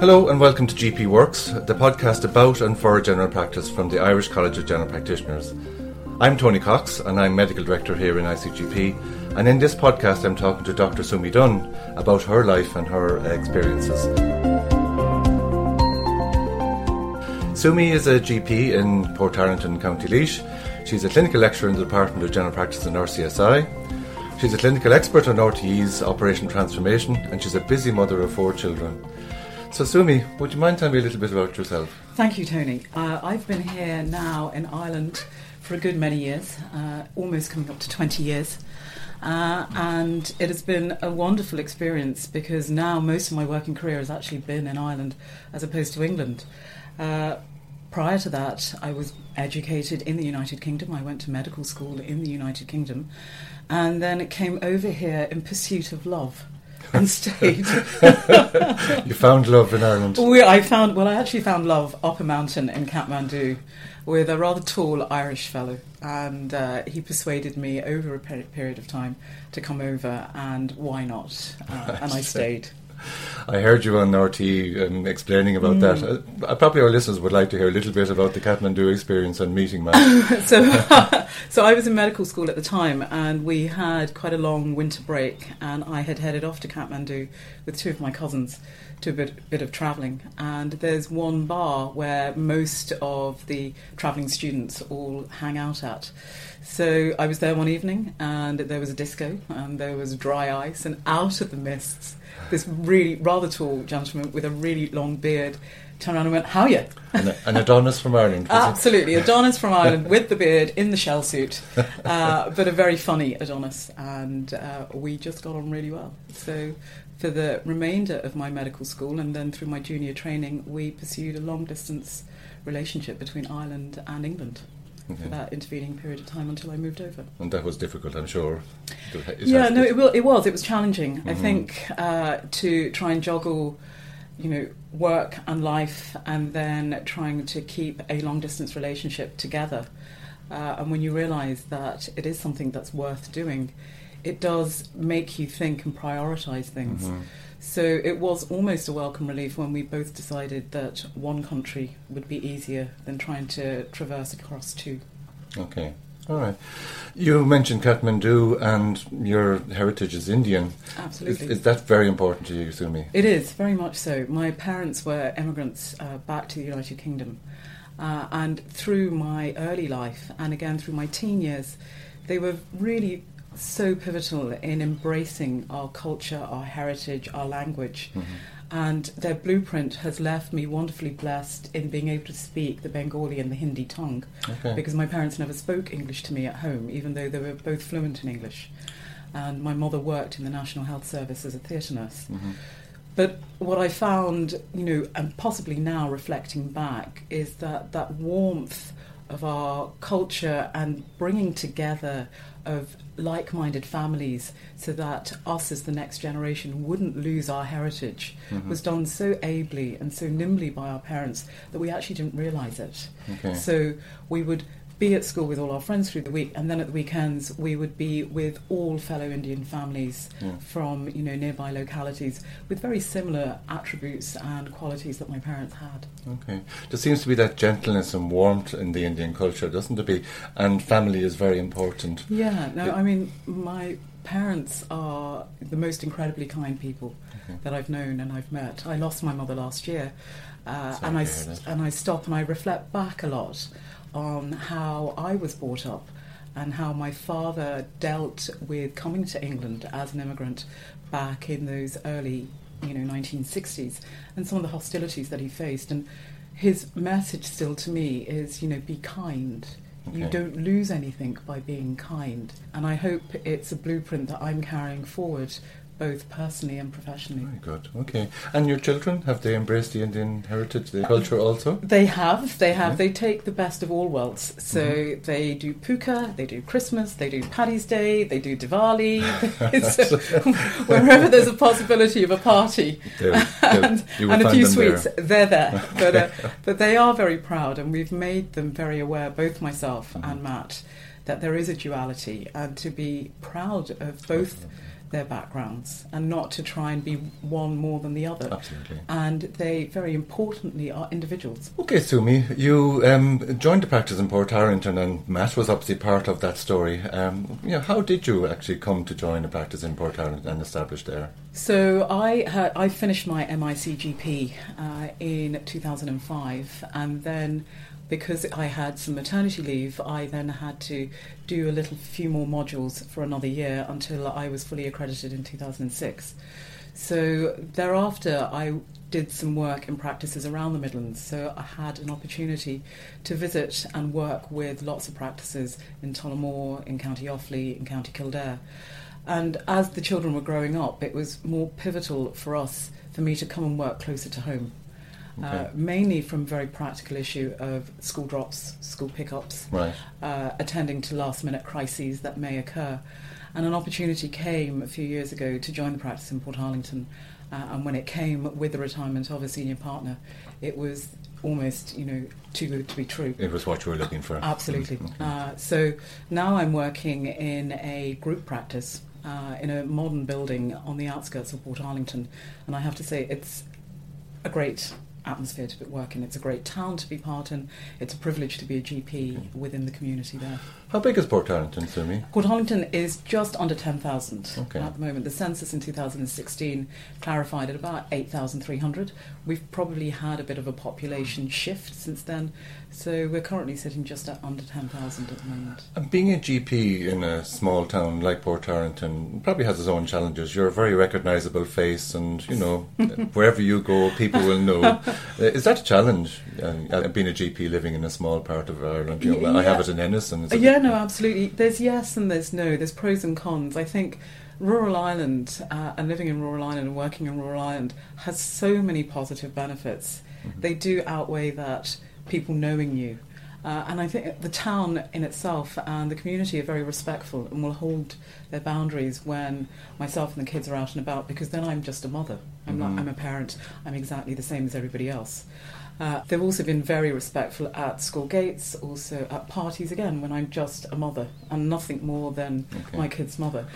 Hello and welcome to GP Works, the podcast about and for general practice from the Irish College of General Practitioners. I'm Tony Cox and I'm Medical Director here in ICGP. And in this podcast, I'm talking to Dr. Sumi Dunne about her life and her experiences. Sumi is a GP in Port Portarlington, County Laois. She's a clinical lecturer in the Department of General Practice in RCSI. She's a clinical expert on RTE's Operation Transformation and she's a busy mother of four children. So, Sumi, would you mind telling me a little bit about yourself? Thank you, Tony. Uh, I've been here now in Ireland for a good many years, uh, almost coming up to 20 years. Uh, and it has been a wonderful experience because now most of my working career has actually been in Ireland as opposed to England. Uh, prior to that, I was educated in the United Kingdom. I went to medical school in the United Kingdom. And then came over here in pursuit of love and stayed. you found love in Ireland. We, I found well. I actually found love up a mountain in Kathmandu with a rather tall Irish fellow, and uh, he persuaded me over a period of time to come over, and why not? Uh, and I stayed. I heard you on RTE um, explaining about mm. that. Uh, probably our listeners would like to hear a little bit about the Kathmandu experience and meeting Matt. so, so I was in medical school at the time, and we had quite a long winter break, and I had headed off to Kathmandu with two of my cousins to a bit, bit of travelling. And there's one bar where most of the travelling students all hang out at. So I was there one evening, and there was a disco, and there was dry ice, and out of the mists this really rather tall gentleman with a really long beard turned around and went, "How are you?" An, an Adonis from Ireland. Absolutely, Adonis from Ireland with the beard in the shell suit, uh, but a very funny Adonis, and uh, we just got on really well. So. For the remainder of my medical school and then through my junior training, we pursued a long distance relationship between Ireland and England for that intervening period of time until I moved over. And that was difficult, I'm sure. yeah, no, it, will, it was. It was challenging. Mm-hmm. I think uh, to try and juggle, you know, work and life, and then trying to keep a long distance relationship together. Uh, and when you realise that it is something that's worth doing, it does make you think and prioritise things. Mm-hmm. So it was almost a welcome relief when we both decided that one country would be easier than trying to traverse across two. Okay. All right. You mentioned Kathmandu and your heritage is Indian. Absolutely. Is, is that very important to you, Sumi? It is, very much so. My parents were immigrants uh, back to the United Kingdom. Uh, and through my early life and again through my teen years, they were really so pivotal in embracing our culture, our heritage, our language. Mm-hmm. And their blueprint has left me wonderfully blessed in being able to speak the Bengali and the Hindi tongue. Okay. Because my parents never spoke English to me at home, even though they were both fluent in English. And my mother worked in the National Health Service as a theatre nurse. Mm-hmm. But what I found, you know, and possibly now reflecting back, is that that warmth of our culture and bringing together of like minded families so that us as the next generation wouldn't lose our heritage mm-hmm. was done so ably and so nimbly by our parents that we actually didn't realise it. Okay. So we would be at school with all our friends through the week, and then at the weekends we would be with all fellow Indian families yeah. from you know nearby localities with very similar attributes and qualities that my parents had. Okay, there seems to be that gentleness and warmth in the Indian culture, doesn't there be? And family is very important. Yeah, no, I mean my parents are the most incredibly kind people okay. that I've known and I've met. I lost my mother last year, uh, and I and I stop and I reflect back a lot on how I was brought up and how my father dealt with coming to England as an immigrant back in those early, you know, 1960s, and some of the hostilities that he faced. And his message still to me is, you know, be kind. Okay. You don't lose anything by being kind. And I hope it's a blueprint that I'm carrying forward both personally and professionally. Very good. Okay. And your children have they embraced the Indian heritage, the culture also? They have. They have. Yeah. They take the best of all worlds. So mm-hmm. they do puja, they do Christmas, they do Paddy's Day, they do Diwali. so wherever there's a possibility of a party they'll, they'll, and, and a few sweets, there. they're there. But uh, but they are very proud, and we've made them very aware, both myself mm-hmm. and Matt, that there is a duality, and to be proud of both their backgrounds and not to try and be one more than the other. Absolutely. And they, very importantly, are individuals. Okay, Sumi, you um, joined the practice in Portarlington, and Matt was obviously part of that story. Um, you know, how did you actually come to join a practice in Portarlington and establish there? So I had, I finished my MICGP uh, in 2005, and then because I had some maternity leave, I then had to do a little few more modules for another year until I was fully accredited in 2006. So thereafter, I did some work in practices around the Midlands. So I had an opportunity to visit and work with lots of practices in Tullamore, in County Offaly, in County Kildare. And as the children were growing up, it was more pivotal for us, for me to come and work closer to home. Uh, Okay. Uh, mainly from very practical issue of school drops, school pickups, Right. uh, attending to last minute crises that may occur. And an opportunity came a few years ago to join the practice in Portarlington. Uh, and when it came with the retirement of a senior partner, it was almost, you know, too good to be true. It was what you were looking for. Absolutely. Mm. Uh, so now I'm working in a group practice uh, in a modern building on the outskirts of Portarlington, and I have to say it's a great atmosphere to work in. It's a great town to be part in. It's a privilege to be a GP mm-hmm. within the community there. How big is Portarlington, Sumi? Port Arlington is just under 10,000 Okay. at the moment. The census in 2016 clarified at about 8,300. We've probably had a bit of a population shift since then, so we're currently sitting just at under 10,000 at the moment. And being a GP in a small town like Portarlington probably has its own challenges. You're a very recognisable face, and you know wherever you go, people will know. Uh, is that a challenge? Uh, being a GP living in a small part of Ireland, you know, I have it in Ennis, and it's Uh, yeah, no, absolutely. There's yes and there's no. There's pros and cons. I think rural Ireland uh, and living in rural Ireland and working in rural Ireland has so many positive benefits. Mhm. They do outweigh that people knowing you. Uh, and I think the town in itself and the community are very respectful and will hold their boundaries when myself and the kids are out and about because then I'm just a mother. I'm, Mhm. not, I'm a parent. I'm exactly the same as everybody else. Uh, they've also been very respectful at school gates, also at parties, again, when I'm just a mother and nothing more than Okay. my kid's mother.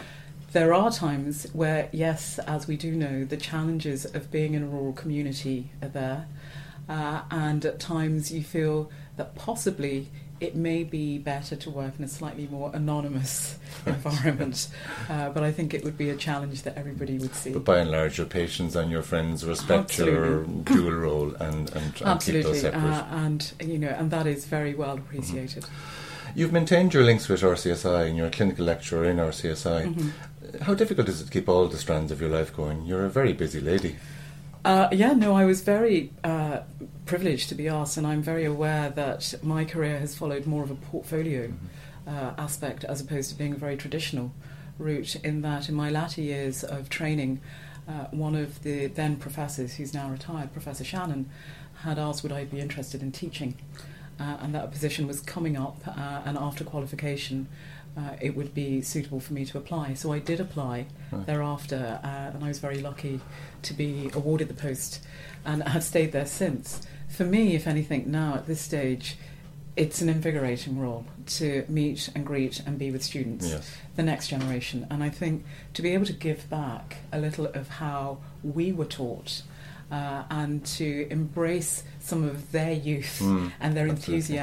There are times where, yes, as we do know, the challenges of being in a rural community are there. Uh, and at times you feel that possibly it may be better to work in a slightly more anonymous environment. Uh, but I think it would be a challenge that everybody would see. But by and large, your patients and your friends respect your dual role and, and, and keep those Absolutely, separate. uh, and you know, and that is very well appreciated. You've maintained your links with RCSI and you're a clinical lecturer in RCSI. Mhm. How difficult is it to keep all the strands of your life going? You're a very busy lady. Uh, yeah, no, I was very uh, privileged to be asked, and I'm very aware that my career has followed more of a portfolio uh, aspect as opposed to being a very traditional route. In that, in my latter years of training, uh, one of the then professors, who's now retired, Professor Shannon, had asked would I be interested in teaching, uh, and that position was coming up, uh, and after qualification. Uh, it would be suitable for me to apply. So I did apply Right. thereafter, uh, and I was very lucky to be awarded the post and have stayed there since. For me, if anything, now at this stage, it's an invigorating role to meet and greet and be with students, Yes. the next generation. And I think to be able to give back a little of how we were taught uh, and to embrace some of their youth Mm, and their absolutely.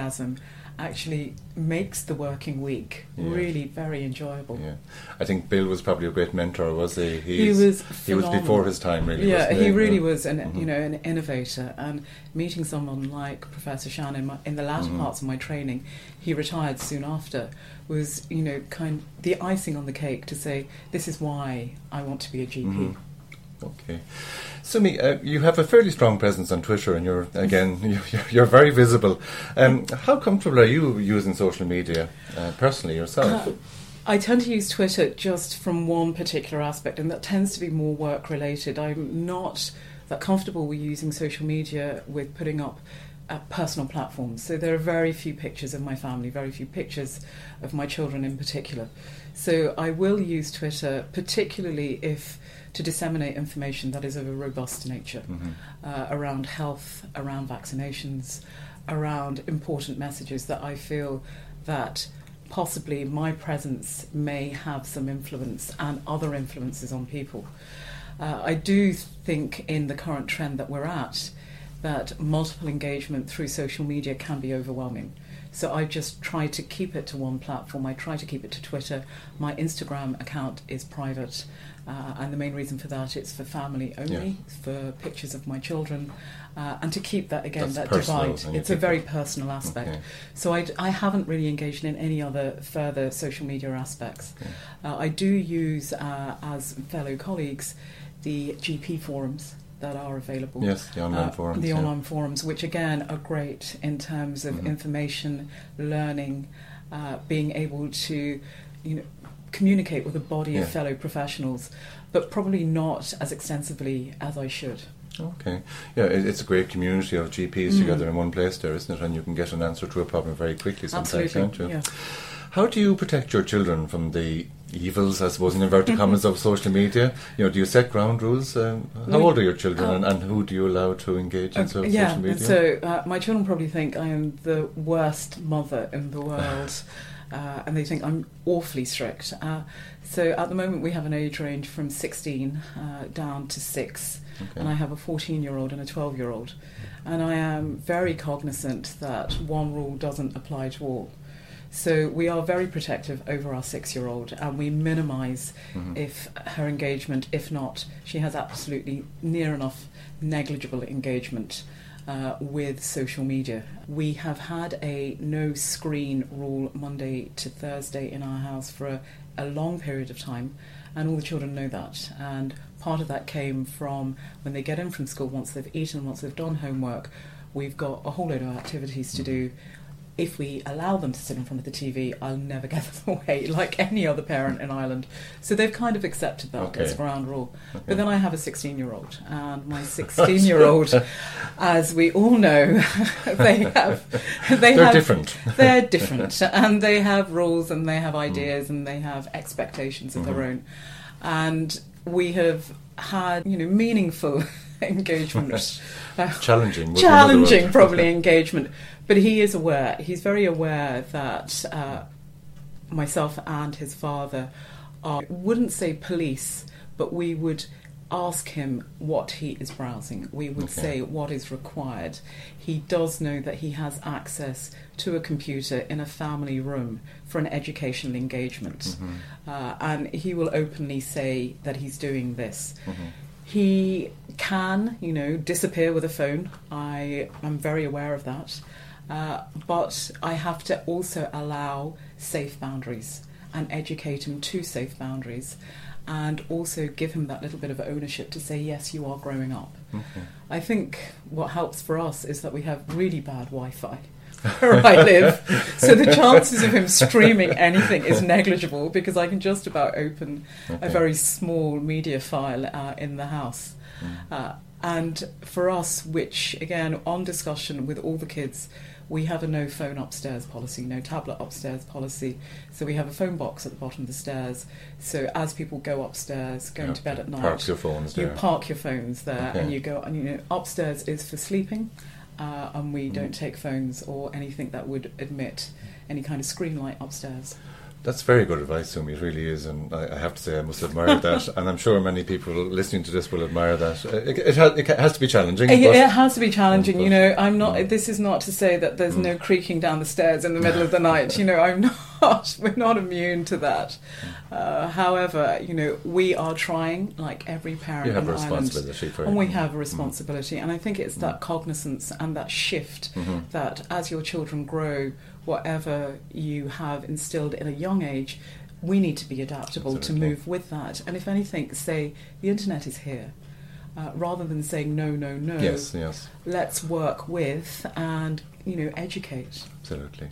Actually makes the working week Yeah. really very enjoyable. Yeah, I think Bill was probably a great mentor, was he? He He's- was He was before his time, really. Yeah, wasn't he he really was an Mhm. you know an innovator, and meeting someone like Professor Shannon, my, in the latter Mhm. parts of my training, he retired soon after, was you know kind the icing on the cake to say this is why I want to be a GP. Mhm. Okay. Sumi, uh, you have a fairly strong presence on Twitter, and you're again you're, you're very visible. Um, how comfortable are you using social media uh, personally yourself? Uh, I tend to use Twitter just from one particular aspect, and that tends to be more work related. I'm not that comfortable with using social media with putting up uh, personal platforms. So there are very few pictures of my family, very few pictures of my children in particular. So I will use Twitter, particularly if to disseminate information that is of a robust nature Mhm. uh, around health, around vaccinations, around important messages that I feel that possibly my presence may have some influence and other influences on people. Uh, I do think in the current trend that we're at that multiple engagement through social media can be overwhelming. So I just try to keep it to one platform. I try to keep it to Twitter. My Instagram account is private, uh, and the main reason for that is for family only, Yeah. for pictures of my children, uh, and to keep that again That's that divide. It's a very personal aspect. Okay. So I haven't really engaged in any other further social media aspects. Uh, I do use, uh, as fellow colleagues, the GP forums that are available. Yes, the online Uh, forums. The yeah. online forums, which again are great in terms of Mhm. information, learning, uh, being able to, you know, communicate with a body Yeah. of fellow professionals, but probably not as extensively as I should. Okay. Yeah, it, it's a great community of GPs Mm. together in one place there, isn't it? And you can get an answer to a problem very quickly sometimes, Absolutely, can't you? yeah. How do you protect your children from the evils, I suppose, in inverted commas, of social media? You know, do you set ground rules? Um, how We- old are your children, um, and, and who do you allow to engage in so, Uh, yeah, social media? so uh, my children probably think I am the worst mother in the world, uh, and they think I'm awfully strict. Uh, so at the moment, we have an age range from 16 uh, down to six, Okay. and I have a 14 year old and a 12 year old. And I am very cognizant that one rule doesn't apply to all. So we are very protective over our six year old, and we minimise Mhm. if her engagement, if not, she has absolutely near enough negligible engagement uh, with social media. We have had a no screen rule Monday to Thursday in our house for a, a long period of time, and all the children know that. And part of that came from when they get in from school, once they've eaten, once they've done homework, we've got a whole load of activities to do if we allow them to sit in front of the TV, I'll never get them away like any other parent in Ireland. So they've kind of accepted that Okay. as ground rule. Okay. But then I have a 16 year old, and my 16 year old, as we all know, they have. They They're have, different. They're different, and they have rules, and they have ideas, and they have expectations of Mhm. their own. And we have had, you know, meaningful engagement. Challenging. would be another challenging probably engagement but he is aware he's very aware that uh, myself and his father are wouldn't say police but we would ask him what he is browsing we would Okay. say what is required he does know that he has access to a computer in a family room for an educational engagement Mhm. uh, and he will openly say that he's doing this Mhm. he can, you know, disappear with a phone. I am very aware of that. Uh, but I have to also allow safe boundaries and educate him to safe boundaries and also give him that little bit of ownership to say, yes, you are growing up. Okay. I think what helps for us is that we have really bad Wi Fi where I live. So the chances of him streaming anything is negligible because I can just about open Okay. a very small media file uh, in the house. Mm. Uh, and for us, which again, on discussion with all the kids, we have a no phone upstairs policy, no tablet upstairs policy. So we have a phone box at the bottom of the stairs. So as people go upstairs, going Yeah, to bed at night, Park your phones you there. park your phones there Okay. and you go and you know upstairs is for sleeping uh, and we Mhm. don't take phones or anything that would admit any kind of screen light upstairs That's very good advice, Sumi. It really is, and I, I have to say I must admire that. And I'm sure many people listening to this will admire that. Uh, It, it, has, it has to be challenging. it, but it has to be challenging you know i'm not Mm. this is not to say that there's Mm. no creaking down the stairs in the middle of the night you know i'm not we're not immune to that uh, however you know we are trying like every parent you have in a Ireland, responsibility for and we have a responsibility and i think it's that Mm. cognizance and that shift Mhm. that as your children grow, whatever you have instilled in a young age, we need to be adaptable Absolutely. to move with that. And if anything, say the internet is here. Uh, rather than saying no, no, no, Yes, yes, let's work with and you know educate. absolutely.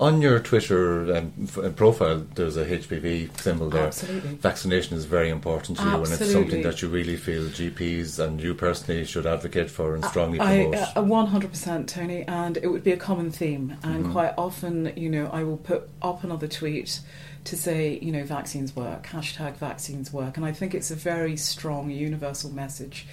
On your Twitter um, f- uh, profile, there's a HPV symbol there. Absolutely. Vaccination is very important to you, and it's something that you really feel GPs and you personally should advocate for and strongly I, promote. uh, 100% Tony, and it would be a common theme. And Mhm. quite often, you know, I will put up another tweet to say, you know, vaccines work, hashtag vaccines work. And I think it's a very strong universal message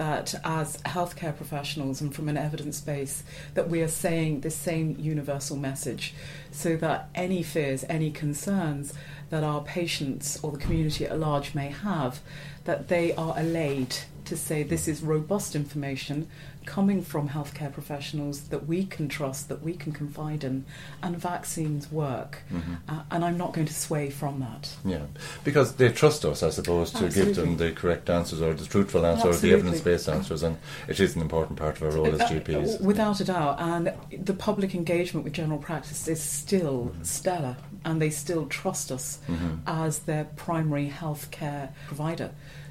that as healthcare professionals and from an evidence base that we are saying the same universal message so that any fears any concerns that our patients or the community at large may have that they are allayed to say this is robust information coming from healthcare professionals that we can trust, that we can confide in, and vaccines work. Mm-hmm. Uh, and I'm not going to sway from that. Yeah, because they trust us, I suppose, to Absolutely. give them the correct answers or the truthful answers or the evidence based answers, and it is an important part of our role as uh, GPs. Uh, without a doubt, and the public engagement with general practice is still mm-hmm. stellar, and they still trust us mm-hmm. as their primary healthcare provider.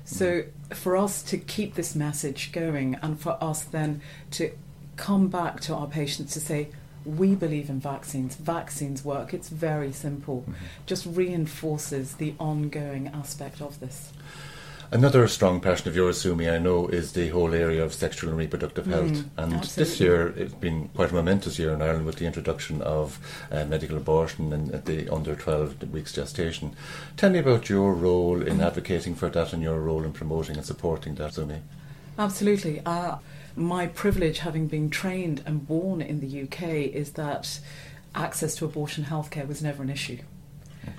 So for us to keep this message going and for us then to come back to our patients to say, we believe in vaccines, vaccines work, it's very simple, mm-hmm. just reinforces the ongoing aspect of this. Another strong passion of yours, Sumi, I know, is the whole area of sexual and reproductive mm, health. And absolutely. this year, it's been quite a momentous year in Ireland with the introduction of uh, medical abortion and at the under 12 weeks gestation. Tell me about your role in advocating for that and your role in promoting and supporting that, Sumi. Absolutely. Uh, my privilege, having been trained and born in the UK, is that access to abortion healthcare was never an issue.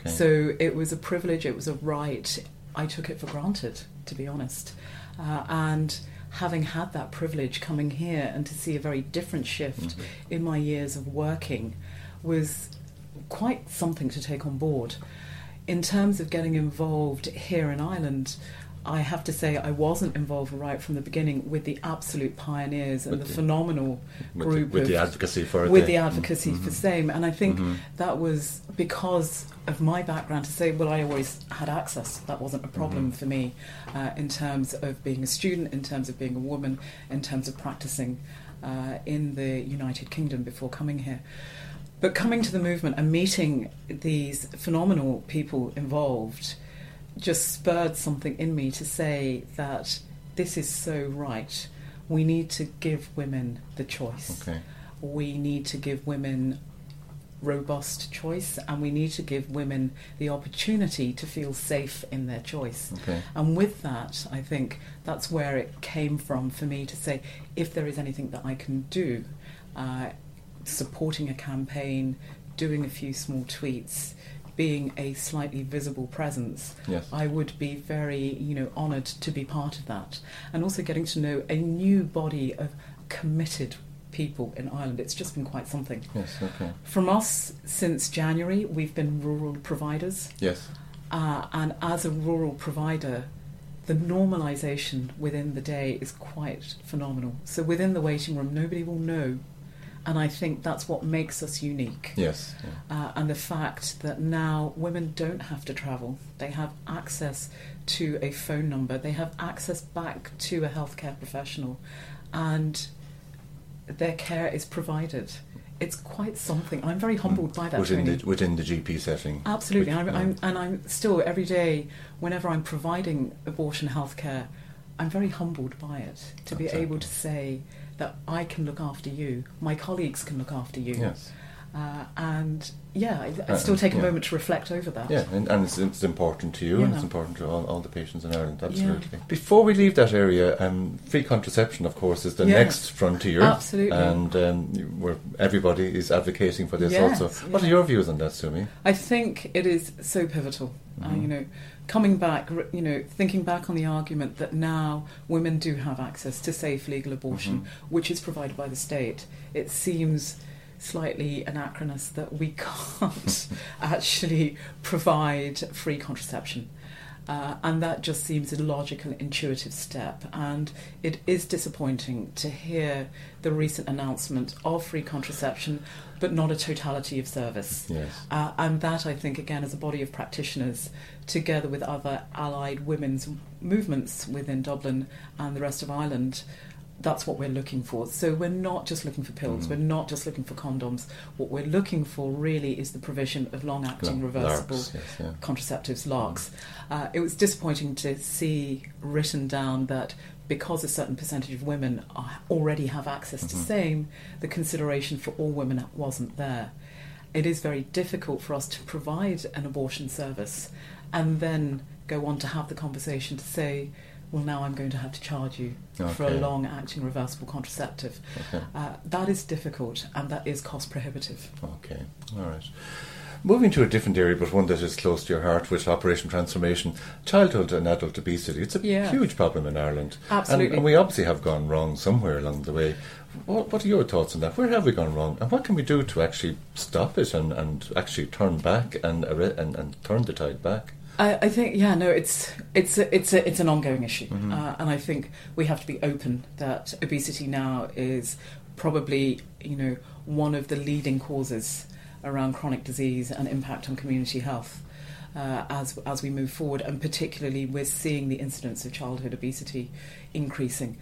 Okay. So it was a privilege, it was a right I took it for granted, to be honest. Uh, and having had that privilege coming here and to see a very different shift mm-hmm. in my years of working was quite something to take on board. In terms of getting involved here in Ireland, I have to say I wasn't involved right from the beginning with the absolute pioneers and the, the, phenomenal with group the, with of, the advocacy for it with the, the advocacy mm-hmm. for same and I think mm-hmm. that was because of my background to say well I always had access that wasn't a problem mm-hmm. for me uh, in terms of being a student in terms of being a woman in terms of practicing uh, in the United Kingdom before coming here but coming to the movement and meeting these phenomenal people involved just spurred something in me to say that this is so right. We need to give women the choice. Okay. We need to give women robust choice and we need to give women the opportunity to feel safe in their choice. Okay. And with that, I think that's where it came from for me to say if there is anything that I can do, uh, supporting a campaign, doing a few small tweets, being a slightly visible presence, yes. I would be very, you know, honoured to be part of that, and also getting to know a new body of committed people in Ireland. It's just been quite something. Yes, okay. From us since January, we've been rural providers. Yes. Uh, and as a rural provider, the normalisation within the day is quite phenomenal. So within the waiting room, nobody will know and I think that's what makes us unique. Yes. Yeah. Uh, and the fact that now women don't have to travel, they have access to a phone number, they have access back to a healthcare professional, and their care is provided. It's quite something. I'm very humbled by that. Within the, within the GP setting. Absolutely. Which, I'm, I'm, and I'm still, every day, whenever I'm providing abortion healthcare, I'm very humbled by it to be able to say, that I can look after you, my colleagues can look after you. Yes. Uh, and yeah, I, I still take a yeah. moment to reflect over that. Yeah, and, and it's, it's, important to you, yeah. and it's important to all, all the patients in Ireland. Absolutely. Yeah. Before we leave that area, um, free contraception, of course, is the yes. next frontier. Absolutely. And um, where everybody is advocating for this yes, also. What are your views on that, Sumi? I think it is so pivotal. Uh, mm-hmm. Uh, you know, coming back, you know, thinking back on the argument that now women do have access to safe legal abortion, mm-hmm. which is provided by the state, it seems slightly anachronous that we can't actually provide free contraception. Uh, and that just seems a logical, intuitive step. And it is disappointing to hear the recent announcement of free contraception, but not a totality of service. Yes. Uh, and that, I think, again, as a body of practitioners, together with other allied women's movements within Dublin and the rest of Ireland, that's what we're looking for. So we're not just looking for pills, mm. we're not just looking for condoms. What we're looking for really is the provision of long acting reversible yes, yeah. contraceptives, LARCs. Uh, it was disappointing to see written down that because a certain percentage of women are, already have access mm-hmm. to same, the consideration for all women wasn't there. It is very difficult for us to provide an abortion service and then go on to have the conversation to say, well, now I'm going to have to charge you for a long acting reversible contraceptive. Okay. Uh, that is difficult and that is cost prohibitive. Okay, all right. Moving to a different area, but one that is close to your heart, with Operation Transformation, childhood and adult obesity. It's a Yeah. huge problem in Ireland. And- Absolutely. And, we obviously have gone wrong somewhere along the way. What, what are your thoughts on that? Where have we gone wrong? And what can we do to actually stop it and, and actually turn back and, and, and turn the tide back? I, I think yeah no it's it's a, it's a, it's an ongoing issue. Mm-hmm. uh, and I think we have to be open that obesity now is probably you know one of the leading causes around chronic disease and impact on community health uh, as as we move forward. And particularly we're seeing the incidence of childhood obesity increasing.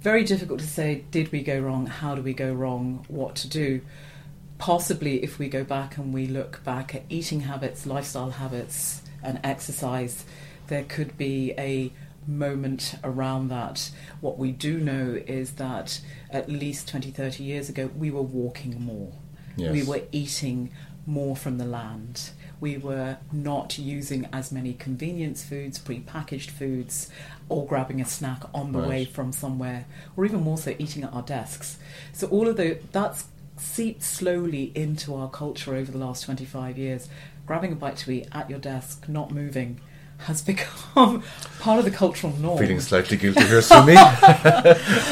Very difficult to say did we go wrong? How do we go wrong? What to do? Possibly if we go back and we look back at eating habits, lifestyle habits, and exercise, there could be a moment around that. What we do know is that at least 20, 30 years ago, we were walking more. Yes. We were eating more from the land. We were not using as many convenience foods, pre-packaged foods, or grabbing a snack on the Right. way from somewhere, or even more so eating at our desks. So all of the that's seeped slowly into our culture over the last 25 years. Grabbing a bite to eat at your desk, not moving, has become part of the cultural norm. Feeling slightly guilty here, Sumi.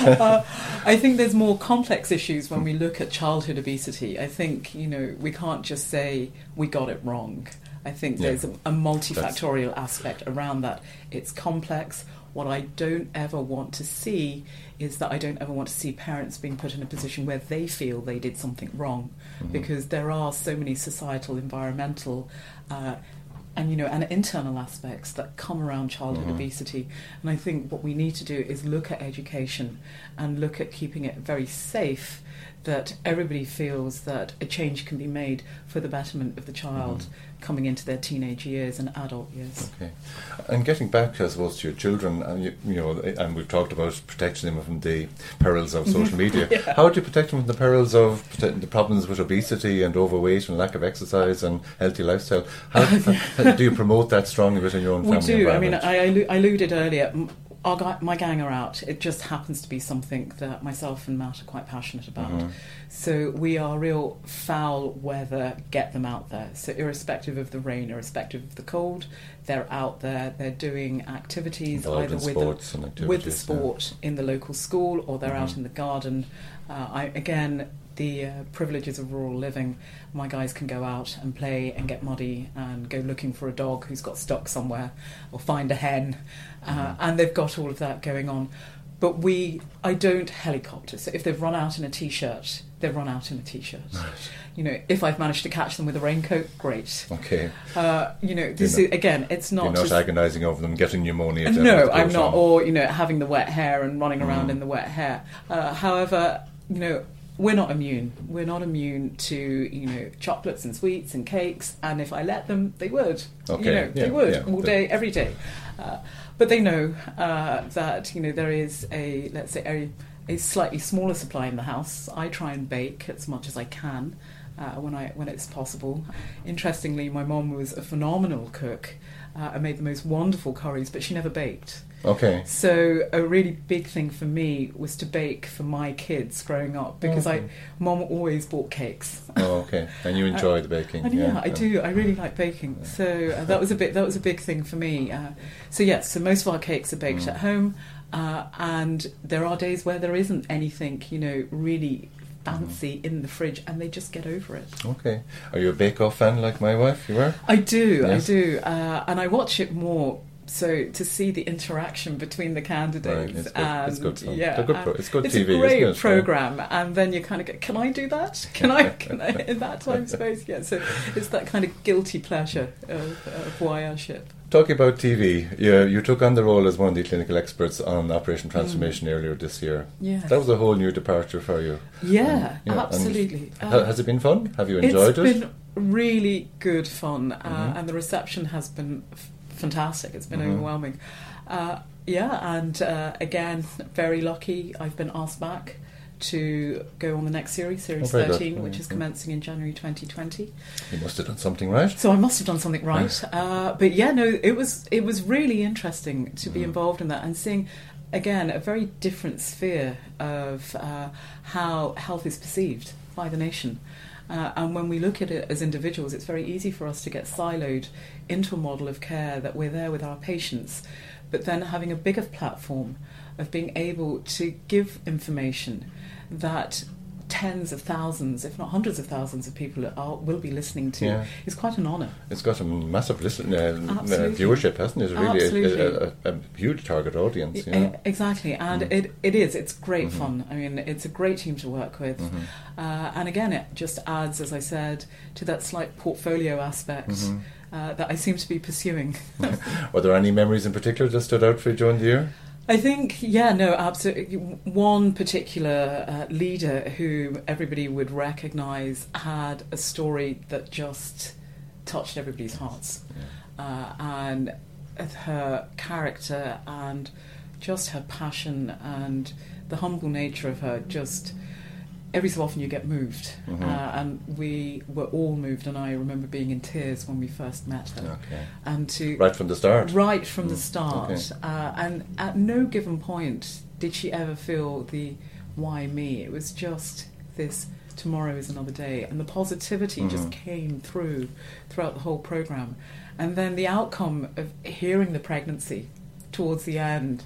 Uh, I think there's more complex issues when we look at childhood obesity. I think, you know, we can't just say we got it wrong. I think Yeah. there's a, a multifactorial aspect around that. It's complex. What I don't ever want to see is that I don't ever want to see parents being put in a position where they feel they did something wrong, Mm-hmm. because there are so many societal, environmental, uh, and you know, and internal aspects that come around childhood Mhm. obesity. And I think what we need to do is look at education and look at keeping it very safe that everybody feels that a change can be made for the betterment of the child Mm-hmm. coming into their teenage years and adult years. Okay. And getting back, I suppose, to your children, and you, you know, and we've talked about protecting them from the perils of social media. Yeah. How do you protect them from the perils of the problems with obesity and overweight and lack of exercise and healthy lifestyle? How, how do you promote that strongly within your own We family We do. I mean. I, I alluded earlier. Our my gang are out. It just happens to be something that myself and Matt are quite passionate about. Mhm. So we are real foul weather. Get them out there. So irrespective of the rain, irrespective of the cold, they're out there. They're doing activities Involved either with the, with the yeah. sport in the local school or they're out Mhm. in the garden. Uh, I, again, the uh, privileges of rural living. My guys can go out and play and get muddy and go looking for a dog who's got stuck somewhere or find a hen, uh, Mhm. and they've got all of that going on. But we, I don't helicopter. So if they've run out in a t-shirt, they've run out in a t-shirt. You know, if I've managed to catch them with a raincoat, great. Okay. Uh, you know, this is again, it's not You're not just agonising over them getting pneumonia. no, I'm not. on. Or you know, having the wet hair and running around Mm. in the wet hair. Uh, however, you know, we're not immune. We're not immune to you know chocolates and sweets and cakes. And if I let them, they would. Okay, You know, yeah, they would yeah. all day, every day. Uh, but they know uh, that you know there is a let's say a, a slightly smaller supply in the house. I try and bake as much as I can. Uh, when I when it's possible. Interestingly, my mom was a phenomenal cook uh, and made the most wonderful curries, but she never baked. Okay. So a really big thing for me was to bake for my kids growing up because Okay. I mom always bought cakes. Oh, okay. And you enjoy the baking. And yeah, I do. I really like baking. Yeah. So uh, that was a bit. That was a big thing for me. Uh, so yes, so most of our cakes are baked Mm. at home, uh, and there are days where there isn't anything, you know, really fancy in the fridge, and they just get over it. Okay. Are you a Bake Off fan like my wife? You are? I do, Yes. I do, uh, and I watch it more. So to see the interaction between the candidates, Right, it's good- and it's good yeah, It's a good pro- it's good it's TV, a great it? program, and then you kind of go, "Can I do that? Can I? Can I in that time space?" Yeah, so it's that kind of guilty pleasure of, of voyeurship. Talking about TV, you, you took on the role as one of the clinical experts on Operation Mm. Transformation earlier this year. Yeah, That was a whole new departure for you. yeah, And, absolutely. Uh, has it been fun? Have you enjoyed it's It's been really good fun, uh, Mhm. and the reception has been f- fantastic. It's been Mhm. overwhelming. Uh, yeah, and uh, again, very lucky. I've been asked back to go on the next series, Series Oh, very good. 13, which is Mhm. commencing in January 2020. You must have done something right. So I must have done something right. Uh, but yeah, no, it was it was really interesting to be Mhm. involved in that and seeing again a very different sphere of uh, how health is perceived by the nation. Uh, and when we look at it as individuals, it's very easy for us to get siloed into a model of care that we're there with our patients, but then having a bigger platform of being able to give information that tens of thousands, if not hundreds of thousands of people are, will be listening to Yeah. is quite an honour. It's got a massive listen, uh, Absolutely. viewership, hasn't it? Really, Absolutely. a, a, a, huge target audience. You know? Exactly, and Mm. it, it is. It's great Mhm. fun. I mean, it's a great team to work with. Mhm. Uh, and again, it just adds, as I said, to that slight portfolio aspect Mhm. uh, that I seem to be pursuing. Were there any memories in particular that stood out for you during the year? I think, yeah, no, absolutely. One particular uh, leader who everybody would recognise had a story that just touched everybody's hearts. Uh, and her character and just her passion and the humble nature of her just every so often you get moved Mhm. uh, and we were all moved and i remember being in tears when we first met her Okay. and to Right from the start. right from the Mm, start. okay. Uh, and at no given point did she ever feel the why me. It was just this tomorrow is another day. And the positivity just Mhm. came through throughout the whole program. And then the outcome of hearing the pregnancy towards the end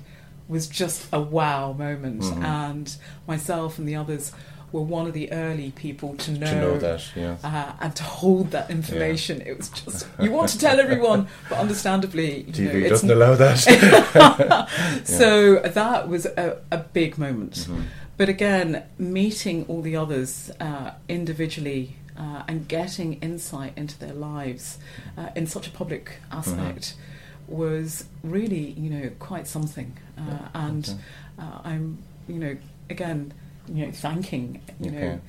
was just a wow moment. Mhm. And myself and the others were one of the early people to know, To know that, yeah. uh, and to hold that information. It was just you want to tell everyone, but understandably, you know, TV it's doesn't allow that. so that was a, a big moment. Mhm. But again, meeting all the others uh, individually uh, and getting insight into their lives uh, in such a public aspect was really, you know, quite something. Uh, and Okay. uh, I'm, you know, again, you know, thanking, you know,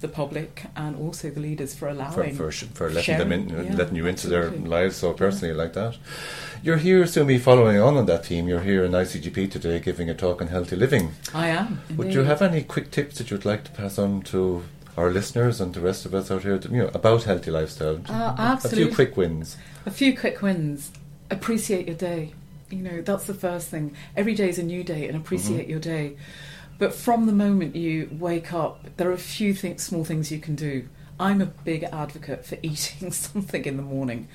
the public and also the leaders for for, allowing for, sh- for letting them in. Yeah, letting you into their lives so personally like that. You're here, Sumi, following on on that theme. You're here in ICGP today giving a talk on healthy living. I am. Would you have any quick tips that you'd like to pass on to our listeners and the rest of us out here, you know, about healthy lifestyle? Uh, A few quick wins. A few quick wins. Appreciate your day. You know, that's the first thing. Every day is a new day and appreciate Mhm. your day. But from the moment you wake up, there are a few th- small things you can do. I'm a big advocate for eating something in the morning.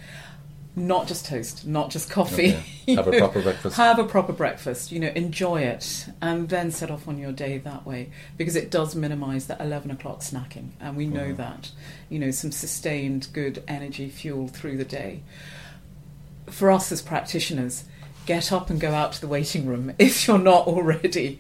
Not just toast, not just coffee. Okay. Have a proper breakfast. Have a proper breakfast, you know, enjoy it, and then set off on your day that way because it does minimise that 11 o'clock snacking, and we know Mhm. that, you know, some sustained good energy fuel through the day. For us as practitioners, get up and go out to the waiting room if you're not already.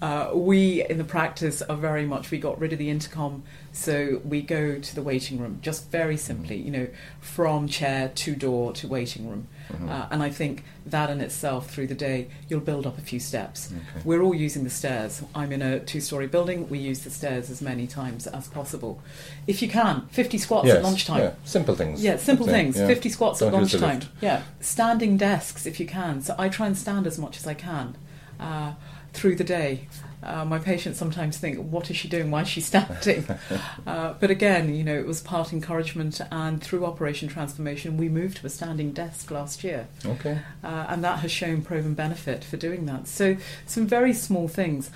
Uh, we in the practice are very much, we got rid of the intercom, so we go to the waiting room, just very simply, you know, from chair to door to waiting room. Mhm. Uh, and I think that in itself, through the day, you'll build up a few steps. Okay. We're all using the stairs. I'm in a two story building. We use the stairs as many times as possible. If you can, 50 squats Yes, at lunchtime. Yeah, simple things. Yeah, simple things. yeah. 50 squats Don't at lunchtime. Yeah, standing desks if you can. So I try and stand as much as I can uh, through the day. Uh, my patients sometimes think, "What is she doing? Why is she standing?" uh, but again, you know, it was part encouragement, and through Operation Transformation, we moved to a standing desk last year, Okay. uh, and that has shown proven benefit for doing that. So, some very small things.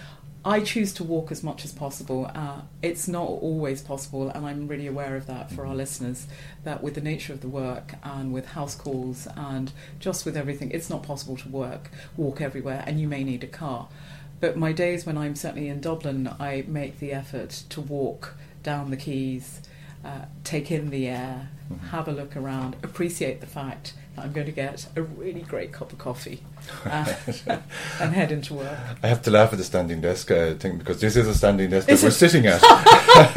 I choose to walk as much as possible. Uh, it's not always possible, and I'm really aware of that for our listeners. That with the nature of the work and with house calls and just with everything, it's not possible to work, walk everywhere, and you may need a car. But my days when I'm certainly in Dublin, I make the effort to walk down the quays, uh, take in the air, Mhm. have a look around, appreciate the fact that I'm going to get a really great cup of coffee uh, and head into work. I have to laugh at the standing desk uh, thing because this is a standing desk that we're sitting at.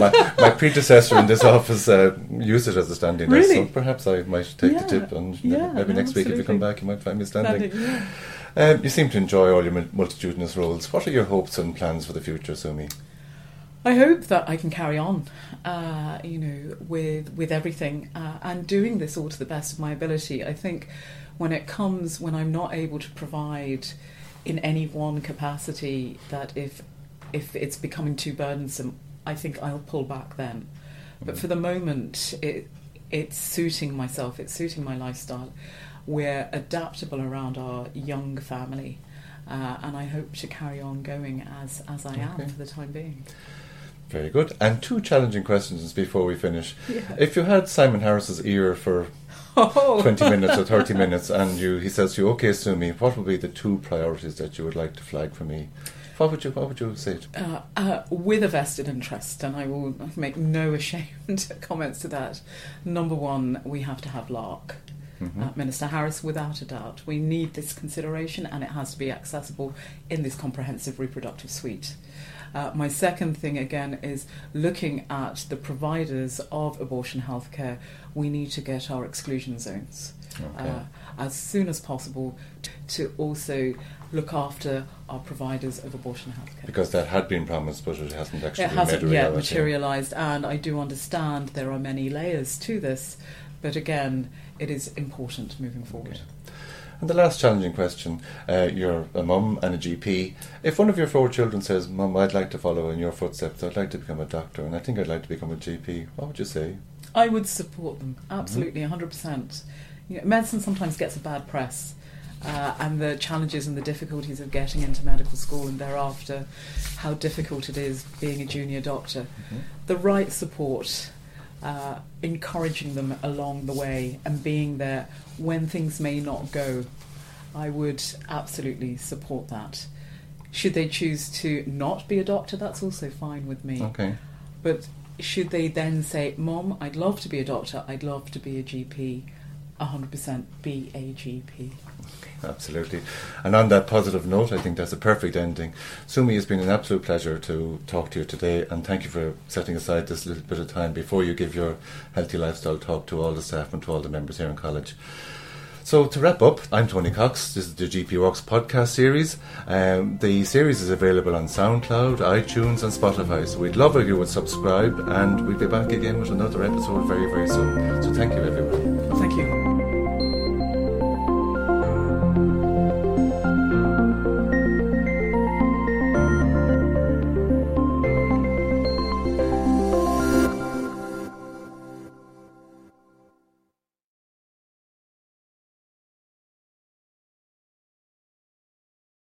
my, my predecessor in this office uh, used it as a standing desk, so Really? perhaps I might take Yeah, the tip and yeah, maybe no, next week if you come back you might find me standing. Standing, yeah. Um, you seem to enjoy all your multitudinous roles. What are your hopes and plans for the future, Sumi? I hope that I can carry on, uh, you know, with with everything uh, and doing this all to the best of my ability. I think when it comes when I'm not able to provide in any one capacity, that if if it's becoming too burdensome, I think I'll pull back then. But for the moment, it, it's suiting myself, it's suiting my lifestyle. We're adaptable around our young family, uh, and I hope to carry on going as, as I am for the time being. Very good. And two challenging questions before we finish. Yeah. If you had Simon Harris's ear for Oh. 20 minutes or 30 minutes and you he says to you, okay, Sumi, what would be the two priorities that you would like to flag for me? What would you, what would you say? Uh, uh, with a vested interest, and I will make no ashamed comments to that. Number one, we have to have LARC. Mm-hmm. Uh, Minister Harris, without a doubt, we need this consideration, and it has to be accessible in this comprehensive reproductive suite. Uh, my second thing again is looking at the providers of abortion healthcare. We need to get our exclusion zones Okay. uh, as soon as possible t- to also look after our providers of abortion healthcare. because that had been promised, but it hasn't actually It hasn't yet materialised, and I do understand there are many layers to this, but again, it is important moving forward. Okay. And the last challenging question uh, you're a mum and a GP. If one of your four children says, Mum, I'd like to follow in your footsteps, I'd like to become a doctor, and I think I'd like to become a GP, what would you say? I would support them absolutely, 100%. You know, medicine sometimes gets a bad press, uh, and the challenges and the difficulties of getting into medical school and thereafter, how difficult it is being a junior doctor. The right support, uh, encouraging them along the way, and being there when things may not go, I would absolutely support that. Should they choose to not be a doctor, that's also fine with me. Okay. But should they then say, Mom, I'd love to be a doctor, I'd love to be a GP, 100% BAGP. Absolutely. And on that positive note, I think that's a perfect ending. Sumi, it's been an absolute pleasure to talk to you today, and thank you for setting aside this little bit of time before you give your healthy lifestyle talk to all the staff and to all the members here in college. So to wrap up, I'm Tony Cox. This is the GP Works podcast series. Um, the series is available on SoundCloud, iTunes, and Spotify. So we'd love if you would subscribe, and we'll be back again with another episode very, very soon. So thank you, everyone.